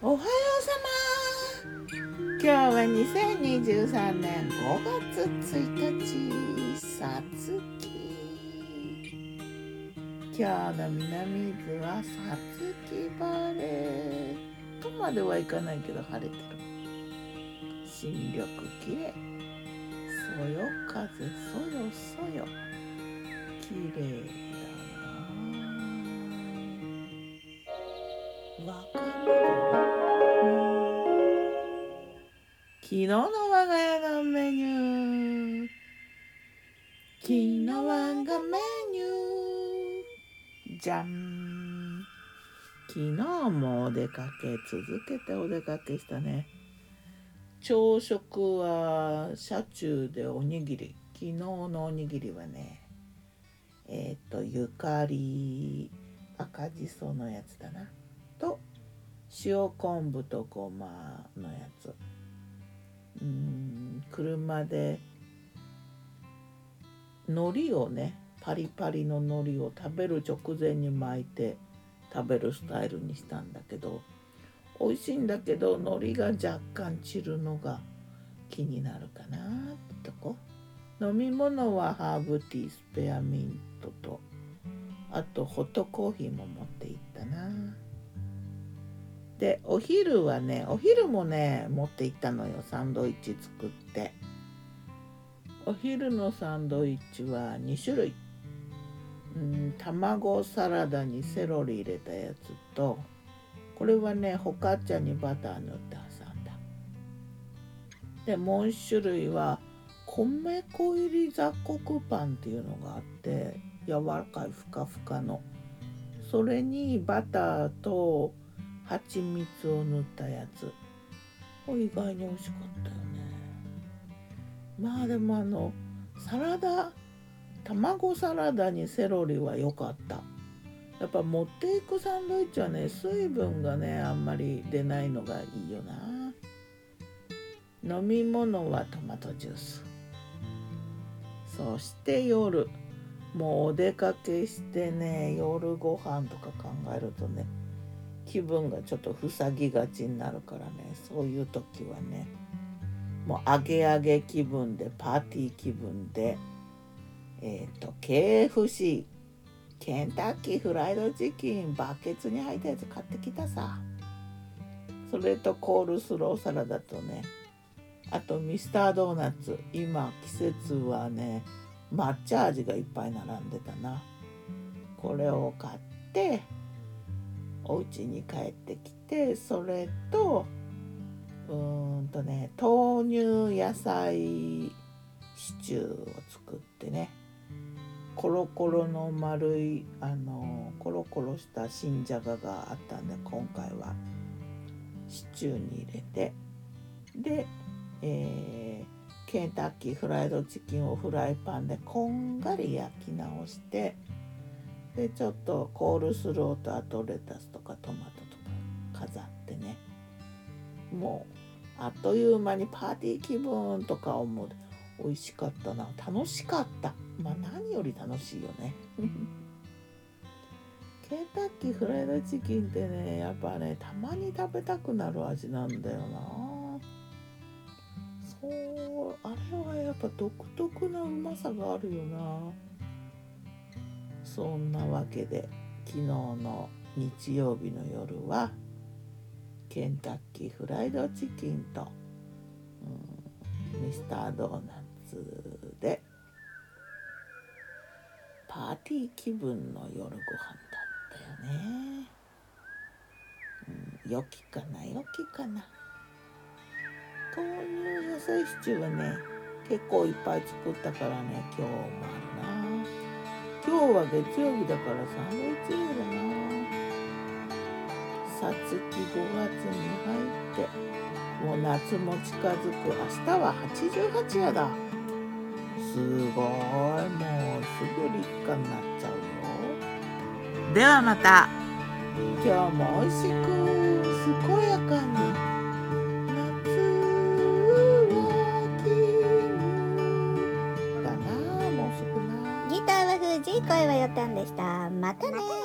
おはようさま。今日は2023年5月1日さつき今日の南伊はさつき晴れ。とまではいかないけど晴れてる。新緑きれいそよ風そよそよ。きれいだな。わかる？昨日の我が家のメニュー。昨日我がメニュー。じゃん昨日もお出かけ続けてお出かけしたね。朝食は車中でおにぎり。昨日のおにぎりはねえっ、ー、とゆかり赤じそのやつだな。と塩昆布とごまのやつ。うん車で海苔をねパリパリの海苔を食べる直前に巻いて食べるスタイルにしたんだけど美味しいんだけど海苔が若干散るのが気になるかなってとこ飲み物はハーブティースペアミントとあとホットコーヒーも持っていったな。でお昼はねお昼もね持って行ったのよサンドイッチ作って。お昼のサンドイッチは2種類。うん卵サラダにセロリ入れたやつとこれはねホカッチャにバター塗って挟んだ。でもう1種類は米粉入り雑穀パンっていうのがあって柔らかいふかふかの。それにバターと蜂蜜を塗ったやつ。意外に美味しかったよね。まあでもあのサラダ卵サラダにセロリは良かった。やっぱ持っていくサンドイッチはね水分がねあんまり出ないのがいいよな。飲み物はトマトジュース。そして夜。もうお出かけしてね夜ご飯とか考えるとね気分がちょっと塞ぎがちになるからね。そういう時はねもうアゲアゲ気分でパーティー気分でえっ、ー、と KFC ケンタッキーフライドチキンバケツに入ったやつ買ってきたさ。それとコールスローサラダとねあとミスタードーナツ。今季節はね抹茶味がいっぱい並んでたな。これを買ってお家に帰ってきてそれとうーんとね豆乳野菜シチューを作ってねコロコロの丸いあのコロコロした新じゃががあったんで今回はシチューに入れてで、えー、ケンタッキーフライドチキンをフライパンでこんがり焼き直してでちょっとコールスローとあとレタスとかトマトとか飾ってね。もうあっという間にパーティー気分とか思う美味しかったな。楽しかったまあ何より楽しいよね。ケンタッキーフライドチキンってねやっぱねたまに食べたくなる味なんだよな。そうあれはやっぱ独特なうまさがあるよな。そんなわけで昨日の日曜日の夜はケンタッキーフライドチキンと、うん、ミスタードーナツでパーティー気分の夜ご飯だったよね。うん、良きかな良きかな。豆乳野菜シチューはね結構いっぱい作ったからね今日もあるな。今日は月曜日だからサンドイッだな。さつき5月に入ってもう夏も近づく。明日は88夜だ。すごい。もうすぐ立夏になっちゃうよ。ではまた。今日も美味しく健やかにい声はよたんでした。またね